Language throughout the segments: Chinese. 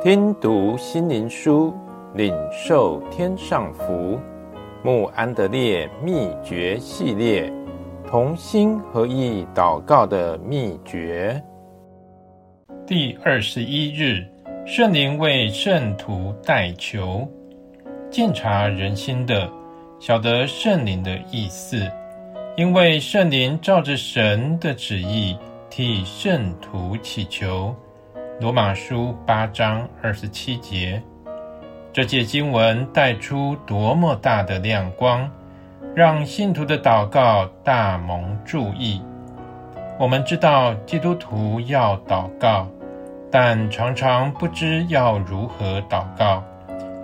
听读心灵书，领受天上福。穆安德烈秘诀系列，同心合意祷告的秘诀。第二十一日，圣灵为圣徒代求，鉴察人心的，晓得圣灵的意思，因为圣灵照着神的旨意替圣徒祈求。罗马书八章二十七节。这节经文带出多么大的亮光，让信徒的祷告大蒙注意。我们知道基督徒要祷告，但常常不知要如何祷告，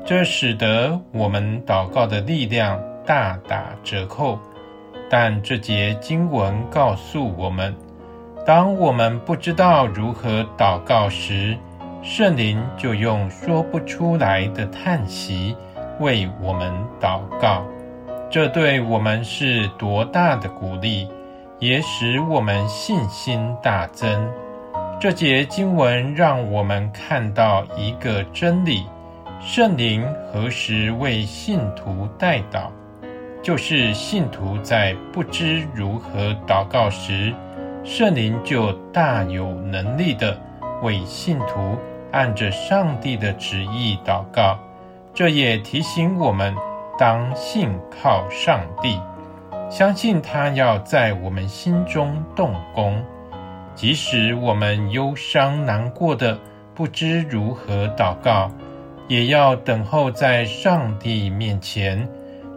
这使得我们祷告的力量大打折扣。但这节经文告诉我们，当我们不知道如何祷告时，圣灵就用说不出来的叹息为我们祷告，这对我们是多大的鼓励，也使我们信心大增。这节经文让我们看到一个真理：圣灵何时为信徒代祷，就是信徒在不知如何祷告时，圣灵就大有能力的为信徒。按着上帝的旨意祷告，这也提醒我们当信靠上帝，相信他要在我们心中动工。即使我们忧伤难过的不知如何祷告，也要等候在上帝面前，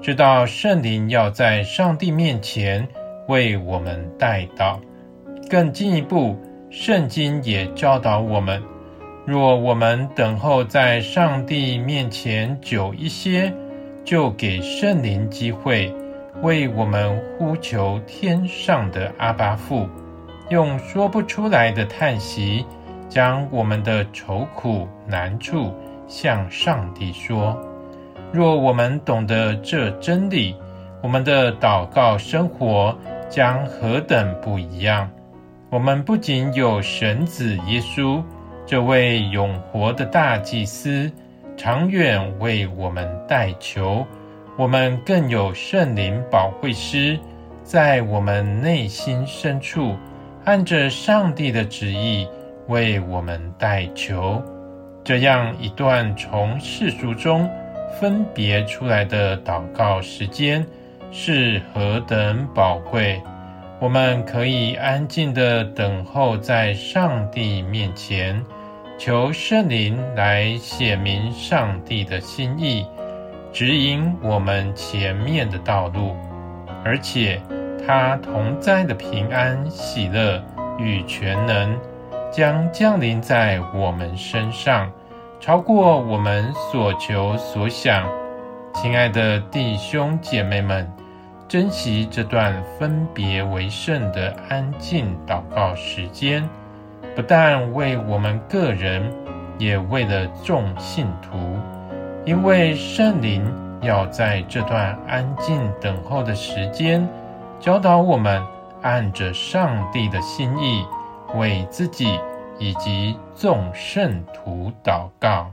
知道圣灵要在上帝面前为我们代祷。更进一步，圣经也教导我们。若我们等候在上帝面前久一些，就给圣灵机会，为我们呼求天上的阿爸父，用说不出来的叹息，将我们的愁苦难处向上帝说。若我们懂得这真理，我们的祷告生活将何等不一样！我们不仅有神子耶稣。这位永活的大祭司，长远为我们代求；我们更有圣灵保惠师，在我们内心深处，按着上帝的旨意为我们代求。这样一段从世俗中分别出来的祷告时间，是何等宝贵！我们可以安静地等候在上帝面前。求圣灵来显明上帝的心意，指引我们前面的道路，而且他同在的平安、喜乐与全能将降临在我们身上，超过我们所求所想。亲爱的弟兄姐妹们，珍惜这段分别为圣的安静祷告时间。不但为我们个人，也为了众信徒，因为圣灵要在这段安静等候的时间，教导我们按着上帝的心意，为自己以及众圣徒祷告。